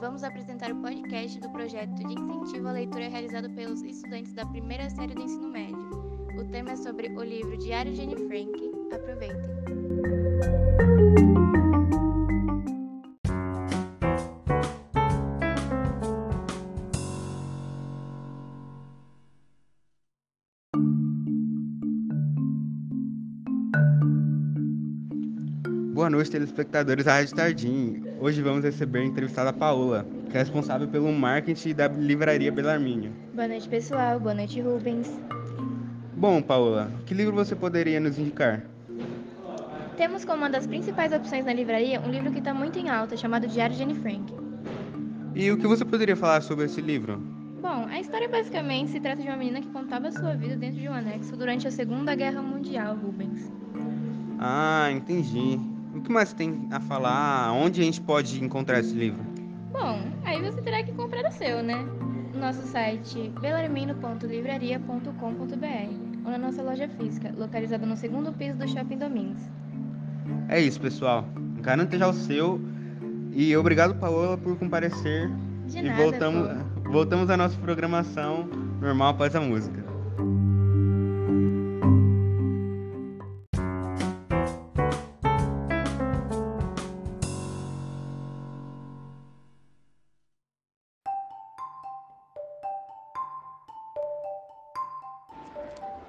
vamos apresentar o podcast do projeto de incentivo à leitura realizado pelos estudantes da primeira série do ensino médio. O tema é sobre o livro Diário de Anne Frank. Aproveitem! Noite, telespectadores da Rádio Tardim. Hoje vamos receber a entrevistada Paola, que é responsável pelo marketing da livraria Belarmínio. Boa noite, pessoal. Boa noite, Rubens. Bom, Paola, que livro você poderia nos indicar? Temos como uma das principais opções na livraria um livro que está muito em alta, chamado Diário de Anne Frank. E o que você poderia falar sobre esse livro? Bom, a história basicamente se trata de uma menina que contava sua vida dentro de um anexo durante a Segunda Guerra Mundial, Rubens. Ah, entendi. O que mais tem a falar? Onde a gente pode encontrar esse livro? Bom, aí você terá que comprar o seu, né? No nosso site belarmino.livraria.com.br ou na nossa loja física, localizada no segundo piso do Shopping Domingos. É isso, pessoal. Garanta já o seu. E obrigado, Paola, por comparecer. De e nada, voltamos, pô. voltamos à nossa programação normal após a música.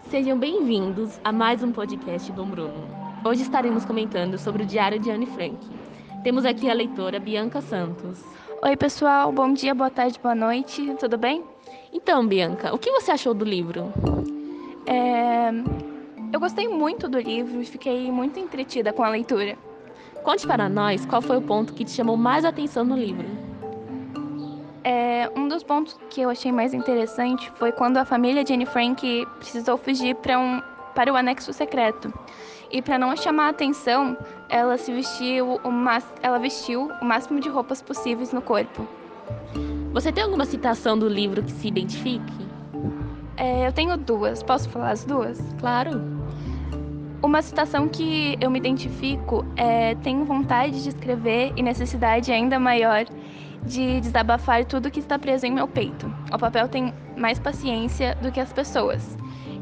Sejam bem-vindos a mais um podcast do Bruno. Hoje estaremos comentando sobre o Diário de Anne Frank. Temos aqui a leitora Bianca Santos. Oi, pessoal. Bom dia, boa tarde, boa noite. Tudo bem? Então, Bianca, o que você achou do livro? É, Eu gostei muito do livro e fiquei muito entretida com a leitura. Conte para nós qual foi o ponto que te chamou mais atenção no livro. É, Um dos pontos que eu achei mais interessante foi quando a família de Anne Frank precisou fugir para um para o anexo secreto. E para não chamar a atenção, ela se vestiu o mas... ela vestiu o máximo de roupas possíveis no corpo. Você tem alguma citação do livro que se identifique? É, Eu tenho duas. Posso falar as duas? Claro. Uma citação que eu me identifico é: tenho vontade de escrever e necessidade ainda maior de desabafar tudo que está preso em meu peito. O papel tem mais paciência do que as pessoas.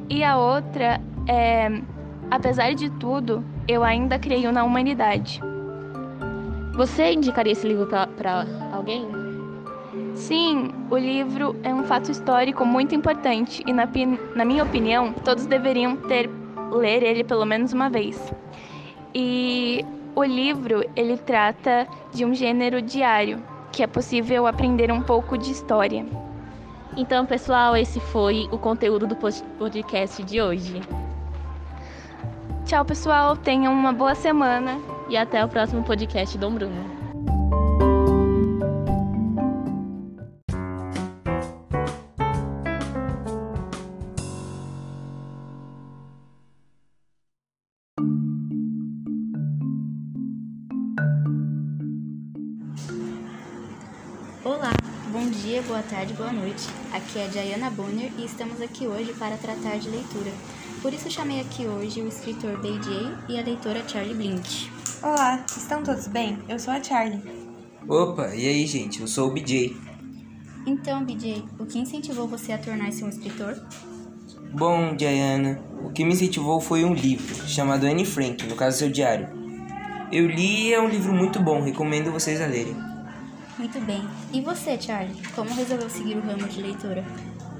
E a outra é: apesar de tudo, eu ainda creio na humanidade. Você indicaria esse livro para alguém? Sim, o livro é um fato histórico muito importante e, na, na minha opinião, todos deveriam ter ler ele pelo menos uma vez. E o livro ele trata de um gênero diário, que é possível aprender um pouco de história. Então, pessoal, esse foi o conteúdo do pod- podcast de hoje. Tchau, pessoal, tenham uma boa semana. E até o próximo podcast Dom Bruno. Bom dia, boa tarde, boa noite. Aqui é a Diana Bonner e estamos aqui hoje para tratar de leitura. Por isso chamei aqui hoje o escritor B.J. e a leitora Charlie Blint. Olá, estão todos bem? Eu sou a Charlie. Opa, e aí, gente? Eu sou o BJ. Então, B.J., o que incentivou você a tornar-se um escritor? Bom, Diana, o que me incentivou foi um livro chamado Anne Frank, no caso seu diário. Eu li e é um livro muito bom, recomendo vocês a lerem. Muito bem. E você, Charlie? Como resolveu seguir o ramo de leitura?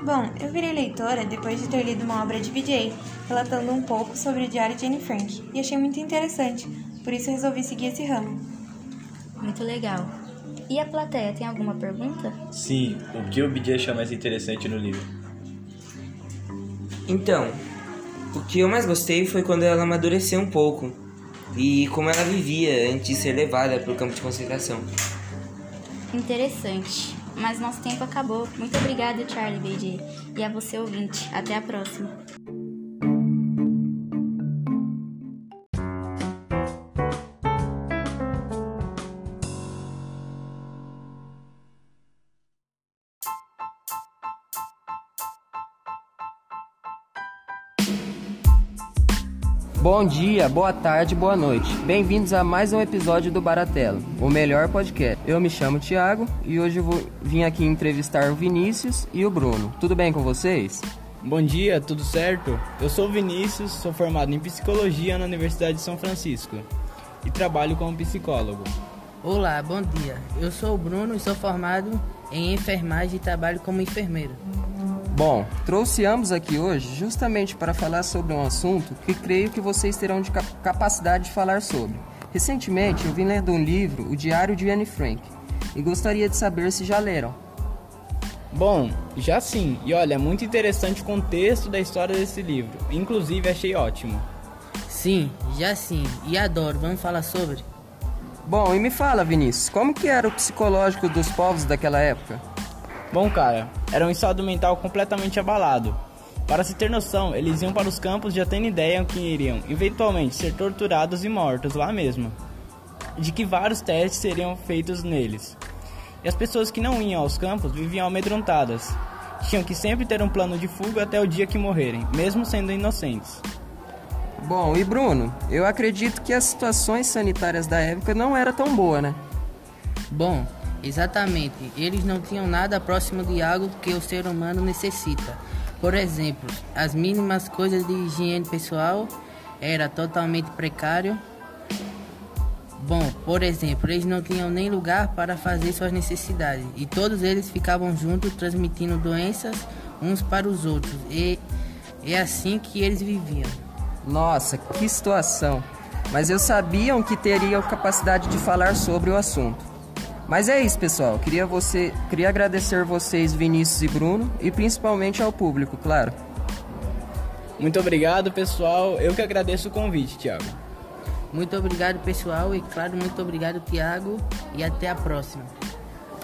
Bom, eu virei leitora depois de ter lido uma obra de BJ, relatando um pouco sobre o diário de Anne Frank, e achei muito interessante, por isso resolvi seguir esse ramo. Muito legal. E a plateia tem alguma pergunta? Sim, o que o BJ achou mais interessante no livro? Então, o que eu mais gostei foi quando ela amadureceu um pouco e como ela vivia antes de ser levada para o campo de concentração. Interessante. Mas nosso tempo acabou. Muito obrigada, Charlie B.J. E a você, ouvinte. Até a próxima. Bom dia, boa tarde, boa noite. Bem-vindos a mais um episódio do Baratelo, o melhor podcast. Eu me chamo Thiago e hoje eu vou vim aqui entrevistar o Vinícius e o Bruno. Tudo bem com vocês? Bom dia, tudo certo? Eu sou o Vinícius, sou formado em psicologia na Universidade de São Francisco e trabalho como psicólogo. Olá, bom dia. Eu sou o Bruno e sou formado em enfermagem e trabalho como enfermeiro. Bom, trouxe ambos aqui hoje justamente para falar sobre um assunto que creio que vocês terão de capacidade de falar sobre. Recentemente eu vim lendo um livro, O Diário de Anne Frank, e gostaria de saber se já leram. Bom, já sim. E olha, é muito interessante o contexto da história desse livro. Inclusive, achei ótimo. Sim, já sim. E adoro. Vamos falar sobre? Bom, e me fala, Vinícius, como que era o psicológico dos povos daquela época? Bom, cara, era um estado mental completamente abalado. Para se ter noção, eles iam para os campos já tendo ideia que iriam, eventualmente, ser torturados e mortos lá mesmo. De que vários testes seriam feitos neles. E as pessoas que não iam aos campos viviam amedrontadas. Tinham que sempre ter um plano de fuga até o dia que morrerem, mesmo sendo inocentes. Bom, e Bruno, eu acredito que as situações sanitárias da época não era tão boa, né? Bom, exatamente. Eles não tinham nada próximo de algo que o ser humano necessita. Por exemplo, as mínimas coisas de higiene pessoal era totalmente precário Bom, por exemplo, eles não tinham nem lugar para fazer suas necessidades e todos eles ficavam juntos transmitindo doenças uns para os outros e é assim que eles viviam. Nossa, que situação! Mas eu sabiam que teriam capacidade de falar sobre o assunto. Mas é isso, pessoal. Queria você, queria agradecer vocês, Vinícius e Bruno, e principalmente ao público, claro. Muito obrigado, pessoal. Eu que agradeço o convite, Thiago. Muito obrigado, pessoal, e claro, muito obrigado, Tiago, e até a próxima.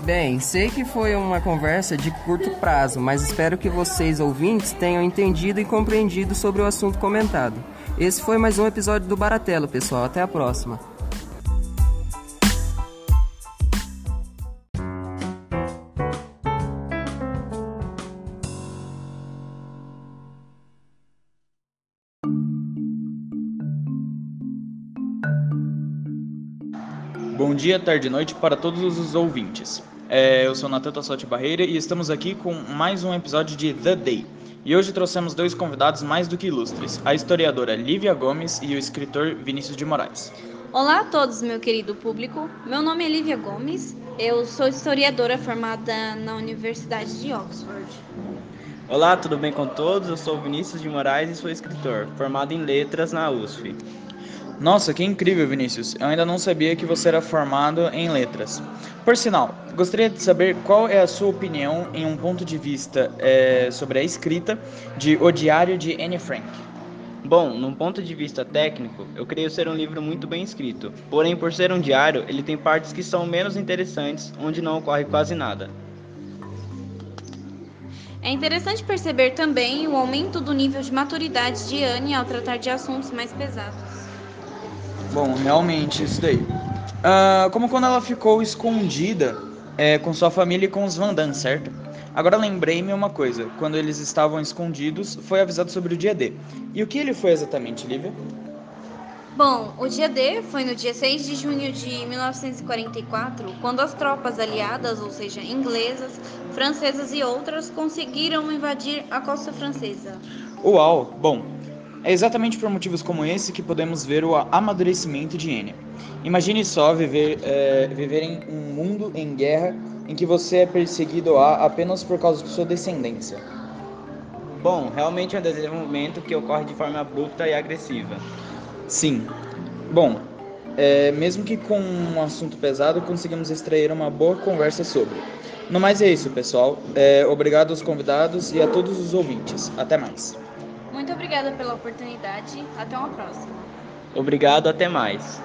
Bem, sei que foi uma conversa de curto prazo, mas espero que vocês, ouvintes, tenham entendido e compreendido sobre o assunto comentado. Esse foi mais um episódio do Baratelo, pessoal. Até a próxima. Bom dia, tarde e noite para todos os ouvintes. É, eu sou Natan Tassotti Barreira e estamos aqui com mais um episódio de The Day. E hoje trouxemos dois convidados mais do que ilustres, a historiadora Lívia Gomes e o escritor Vinícius de Moraes. Olá a todos, meu querido público. Meu nome é Lívia Gomes, eu sou historiadora formada na Universidade de Oxford. Olá, tudo bem com todos? Eu sou Vinícius de Moraes e sou escritor, formado em letras na USF. Nossa, que incrível, Vinícius. Eu ainda não sabia que você era formado em letras. Por sinal, gostaria de saber qual é a sua opinião em um ponto de vista é, sobre a escrita de O Diário de Anne Frank. Bom, num ponto de vista técnico, eu creio ser um livro muito bem escrito. Porém, por ser um diário, ele tem partes que são menos interessantes, onde não ocorre quase nada. É interessante perceber também o aumento do nível de maturidade de Anne ao tratar de assuntos mais pesados. Bom, realmente, isso daí. Uh, como quando ela ficou escondida é, com sua família e com os Van Damme, certo? Agora lembrei-me uma coisa. Quando eles estavam escondidos, foi avisado sobre o dia D. E o que ele foi exatamente, Lívia? Bom, o dia D foi no dia 6 de junho de 1944, quando as tropas aliadas, ou seja, inglesas, francesas e outras, conseguiram invadir a costa francesa. Uau! Bom, é exatamente por motivos como esse que podemos ver o amadurecimento de Enya. Imagine só viver, é, viver em um mundo em guerra em que você é perseguido apenas por causa de sua descendência. Bom, realmente é um desenvolvimento que ocorre de forma abrupta e agressiva. Sim. Bom, é, mesmo que com um assunto pesado, conseguimos extrair uma boa conversa sobre. No mais é isso, pessoal. É, obrigado aos convidados e a todos os ouvintes. Até mais. Obrigada pela oportunidade. Até uma próxima. Obrigado, até mais.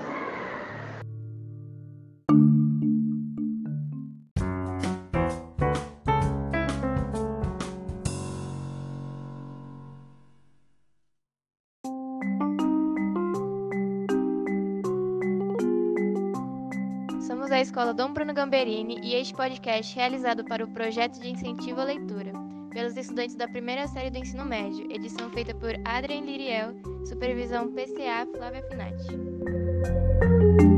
Somos a Escola Dom Bruno Gamberini e este podcast é realizado para o projeto de incentivo à leitura pelos estudantes da primeira série do ensino médio, edição feita por Adrien Liriel, supervisão PCA Flávia Finati.